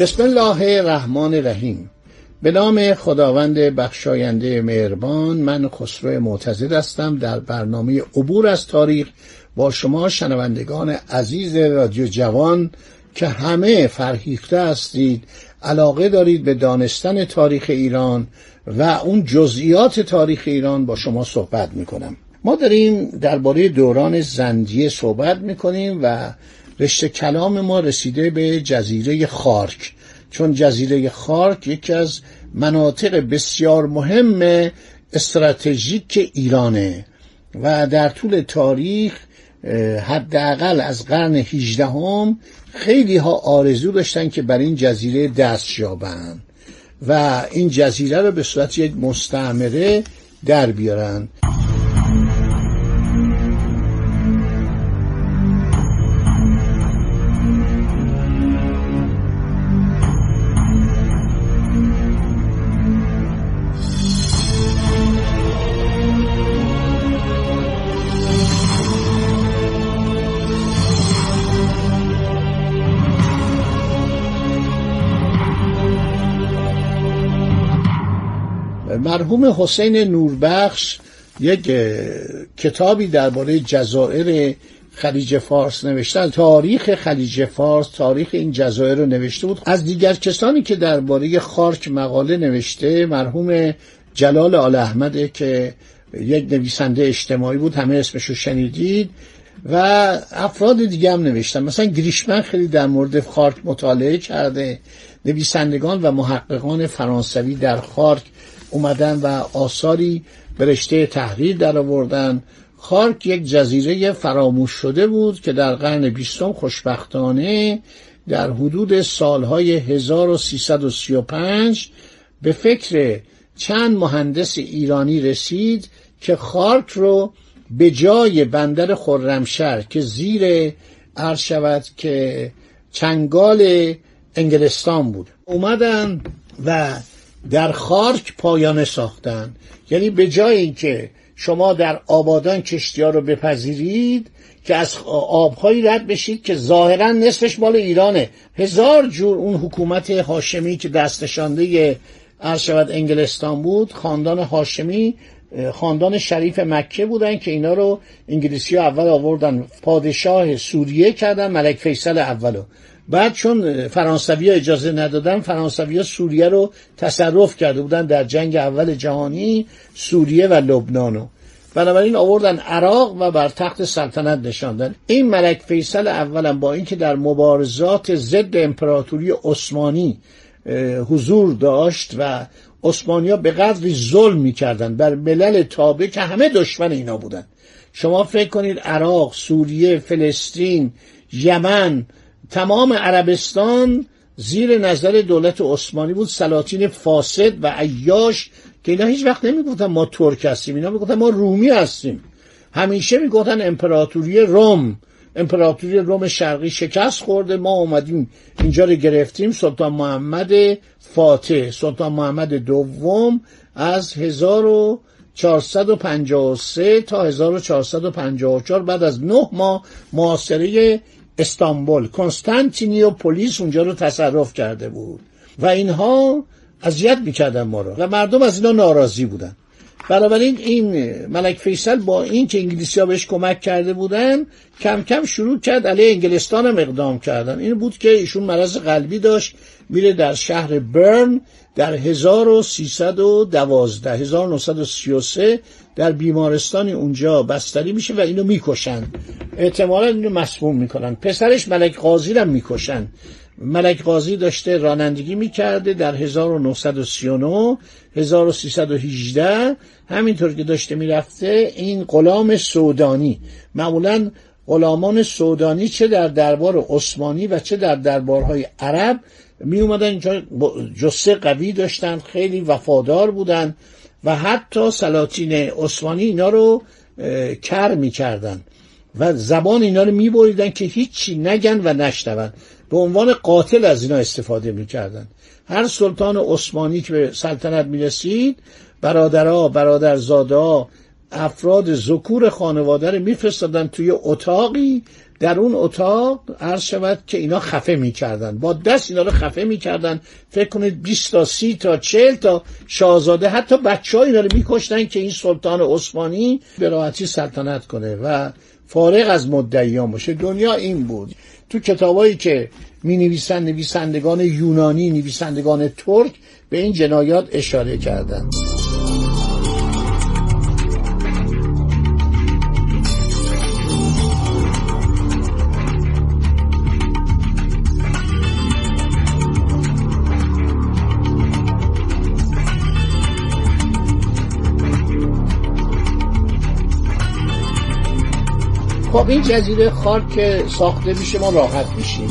بسم الله الرحمن الرحیم. به نام خداوند بخشاینده مهربان من خسرو معتزد هستم. در برنامه عبور از تاریخ با شما شنوندگان عزیز رادیو جوان که همه فرهیخته هستید علاقه دارید به دانستن تاریخ ایران و اون جزئیات تاریخ ایران با شما صحبت می‌کنم. ما داریم درباره دوران زندیه صحبت می‌کنیم و رشته کلام ما رسیده به جزیره خارک. چون جزیره خارک یکی از مناطق بسیار مهم استراتژیک ایرانه و در طول تاریخ حداقل از قرن 18 هم خیلی ها آرزو داشتن که بر این جزیره دست یابند و این جزیره رو به صورت یک مستعمره در بیارن. مرحوم حسین نوربخش یک کتابی درباره جزایر خلیج فارس نوشتن تاریخ خلیج فارس تاریخ این جزایر رو نوشته بود. از دیگر کسانی که درباره خارک مقاله نوشته مرحوم جلال آل احمده که یک نویسنده اجتماعی بود همه اسمشو شنیدید. و افراد دیگه هم نوشتن. مثلا گریشمن خیلی در مورد خارک مطالعه کرده. نویسندگان و محققان فرانسوی در خارک اومدن و آثاری به رشته تحریر در آوردن. خارک یک جزیره فراموش شده بود که در قرن بیستم خوشبختانه در حدود سالهای 1335 به فکر چند مهندس ایرانی رسید که خارک رو به جای بندر خرمشهر که زیر عرض شود که چنگال انگلستان بود. اومدن و در خارک پایانه ساختن. یعنی به جای اینکه شما در آبادان کشتی ها رو بپذیرید که از آبهایی رد بشید که ظاهرا نصفش مال ایرانه. هزار جور اون حکومت هاشمی که دستشانده عرض شود انگلستان بود خاندان هاشمی خاندان شریف مکه بودن که اینا رو انگلیسی ها اول آوردن. پادشاه سوریه کردن ملک فیصل اولو بعد چون فرانسوی ها اجازه ندادن فرانسوی ها سوریه رو تصرف کرده بودن در جنگ اول جهانی سوریه و لبنانو بنابراین آوردن عراق و بر تخت سلطنت نشاندن. این ملک فیصل اولم با اینکه در مبارزات ضد امپراتوری عثمانی حضور داشت و عثمانیا به قدری ظلم می‌کردن بر ملل تابع که همه دشمن اینا بودن شما فکر کنید عراق سوریه فلسطین یمن تمام عربستان زیر نظر دولت عثمانی بود سلاطین فاسد و عیاش که اینا هیچ وقت نمی‌گفتن ما ترک هستیم اینا می‌گفتن ما رومی هستیم. همیشه می‌گفتن امپراتوری روم. امپراتوری روم شرقی شکست خورده. ما اومدیم اینجا رو گرفتیم. سلطان محمد فاتح سلطان محمد دوم از 1453 تا 1454 بعد از نه ماه معاصره استانبول. پلیس اونجا رو تصرف کرده بود. و اینها اذیت می‌کردن ما رو. و مردم از اینا ناراضی بودن. بنابراین این ملک فیصل با این که انگلیسی ها بهش کمک کرده بودن کم کم شروع کرد علیه انگلستان هم اقدام کردن. این بود که ایشون مرض قلبی داشت میره در شهر برن در 1312 1933 در بیمارستانی اونجا بستری میشه و اینو می‌کشن. احتمالا اینو مسموم می‌کنن. پسرش ملک قاضی رو می‌کشن. ملک قاضی داشته رانندگی می‌کرده در 1939 1318 همینطور که داشته می‌رفته این غلام سودانی. معمولا غلامان سودانی چه در دربار عثمانی و چه در دربارهای عرب می اومدن اینجا جسه قوی داشتن خیلی وفادار بودن و حتی سلاطین عثمانی اینا رو کر می‌کردن و زبان اینا رو میبریدن که هیچی نگن و نشنون. به عنوان قاتل از اینا استفاده می‌کردن هر سلطان عثمانی که به سلطنت می‌رسید برادرها برادرزاده افراد ذکور خانواده رو میفرستادن توی اتاقی. در اون اتاق عرض شود که اینا خفه می‌کردن. با دست اینا رو خفه می‌کردن. فکر کنید 20 تا 30 تا 40 تا شاهزاده حتی بچه ها اینا رو میکشتن که این سلطان عثمانی به راحتی سلطنت کنه و فارغ از مدعیان باشه. دنیا این بود. تو کتابایی که می نویسن نویسندگان یونانی نویسندگان ترک به این جنایات اشاره کردند خب این جزیره خاک که ساخته میشه ما راحت میشیم.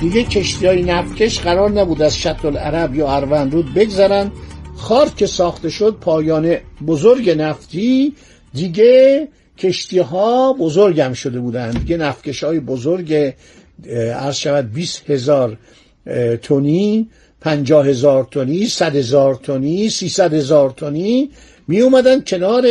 دیگه کشتی های نفکش قرار نبود از شط العرب یا اروند رود بگذرن. خارک که ساخته شد پایان بزرگ نفتی دیگه کشتی ها بزرگ هم شده بودن دیگه نفکش های بزرگ عرض شود 20 هزار تونی پنجاه هزار تونی صد هزار تونی سیصد هزار تونی می اومدن کنار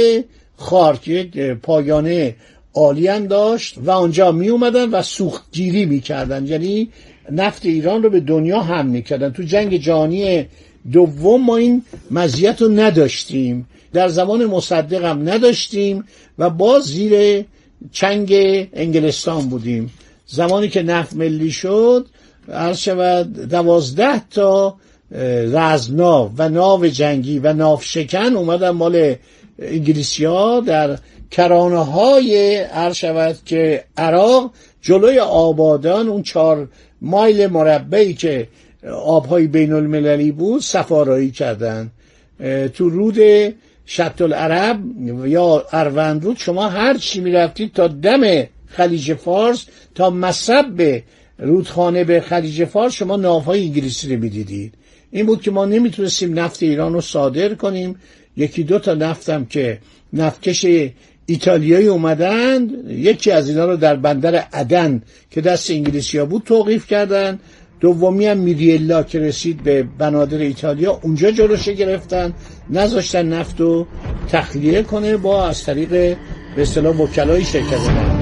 خارک پایانه عالی هم داشت و آنجا می اومدن و سوختگیری می کردن یعنی نفت ایران رو به دنیا هم می کردن تو جنگ جهانی دوم ما این مزیت رو نداشتیم. در زمان مصدق هم نداشتیم و باز زیر چنگ انگلستان بودیم. زمانی که نفت ملی شد عرض شود دوازده تا رزمناو و ناو جنگی و ناف شکن اومدن مال انگلیسی ها در کرانه های عرض شود که عراق جلوی آبادان اون چهار مایل مربعی که آبهای بین المللی بود سفارایی کردن تو رود شط العرب یا اروند رود شما هر چی می‌رفتید تا دم خلیج فارس تا مصب رودخانه به خلیج فارس شما ناوهای انگلیسی رو می‌دیدید. این بود که ما نمی‌تونستیم نفت ایران رو صادر کنیم. یکی دو تا نفتم که نفتکش ایتالیایی اومدن یکی از اینا رو در بندر عدن که دست انگلیسی ها بود توقیف کردن. دومی هم میریلا که رسید به بنادر ایتالیا اونجا جلوشه گرفتن نذاشتن نفت رو تخلیه کنه با از طریق به اصطلاح وکلای شرکت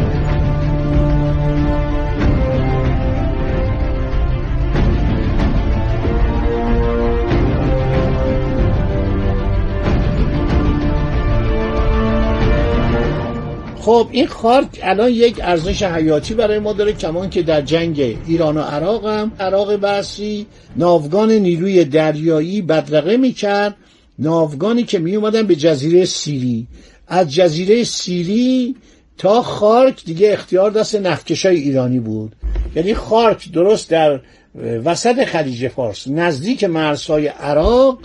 خب این خارک الان یک ارزش حیاتی برای ما داره کمان که در جنگ ایران و عراق هم. عراق بحثی ناوگان نیروی دریایی بدرقه می‌کرد. ناوگانی که می اومدن به جزیره سیری. از جزیره سیری تا خارک دیگه اختیار دست نفکشای ایرانی بود. یعنی خارک درست در وسط خلیج فارس نزدیک مرزهای عراق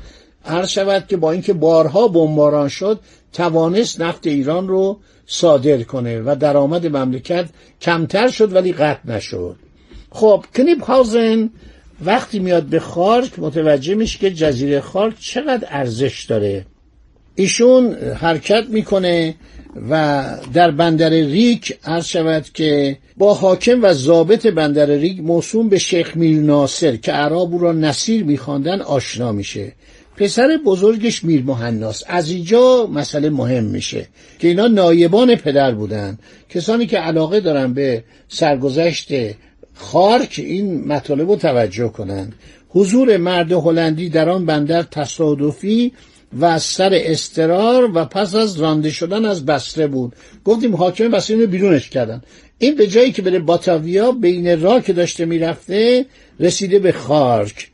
عرض شود که با اینکه بارها بمباران شد توانست نفت ایران رو صادر کنه و درآمد مملکت کمتر شد ولی قطع نشد. خب کنیپ هاوزن وقتی میاد به خارک متوجه میشه که جزیره خارک چقدر ارزش داره. ایشون حرکت می‌کنه و در بندر ریک عرض شود که با حاکم و ضابط بندر ریک موسوم به شیخ میر ناصر که عرب او را نصیر میخواندن آشنا میشه. پسر بزرگش میر مهناس از اینجا مسئله مهم میشه که اینا نایبان پدر بودن. کسانی که علاقه دارن به سرگذشت خارک این مطالب رو توجه کنند حضور مرد هلندی در آن بندر تصادفی و سر استرار و پس از رانده شدن از بسره بود. گفتیم حاکم بسره رو بیرونش کردن. این به جایی که بره باتاویا بین راه که داشته می‌رفته رسیده به خارک.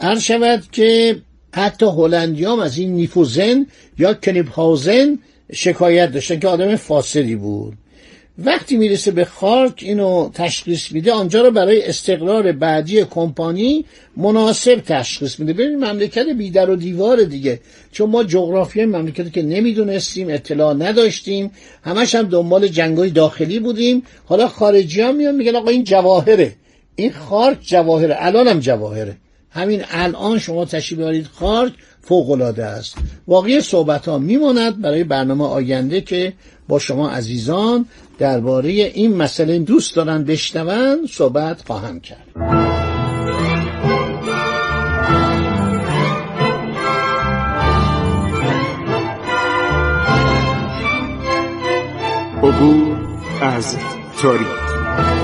عرض شود که حتی هلندیام از این نیفوزن یا کنیبهازن شکایت داشتن که آدم فاسدی بود. وقتی می‌رسه به خاک اینو تشخیص میده آنجا رو برای استقرار بعدی کمپانی مناسب تشخیص میده. ببین مملکت بیدر و دیوار دیگه. چون ما جغرافی مملکتی که نمی‌دونستیم اطلاع نداشتیم همش هم دنبال جنگای داخلی بودیم. حالا خارجی ها میان میگن آقا این جواهره. این خارک جواهره. الان هم جواهره. همین الان شما تشریف بیارید خارک فوق العاده است. واقعی صحبت ها میماند برای برنامه آینده که با شما عزیزان درباره این مسئله دوست دارن بشنون صحبت خواهم کرد. عبور از تاریخ.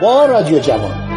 با رادیو جوان.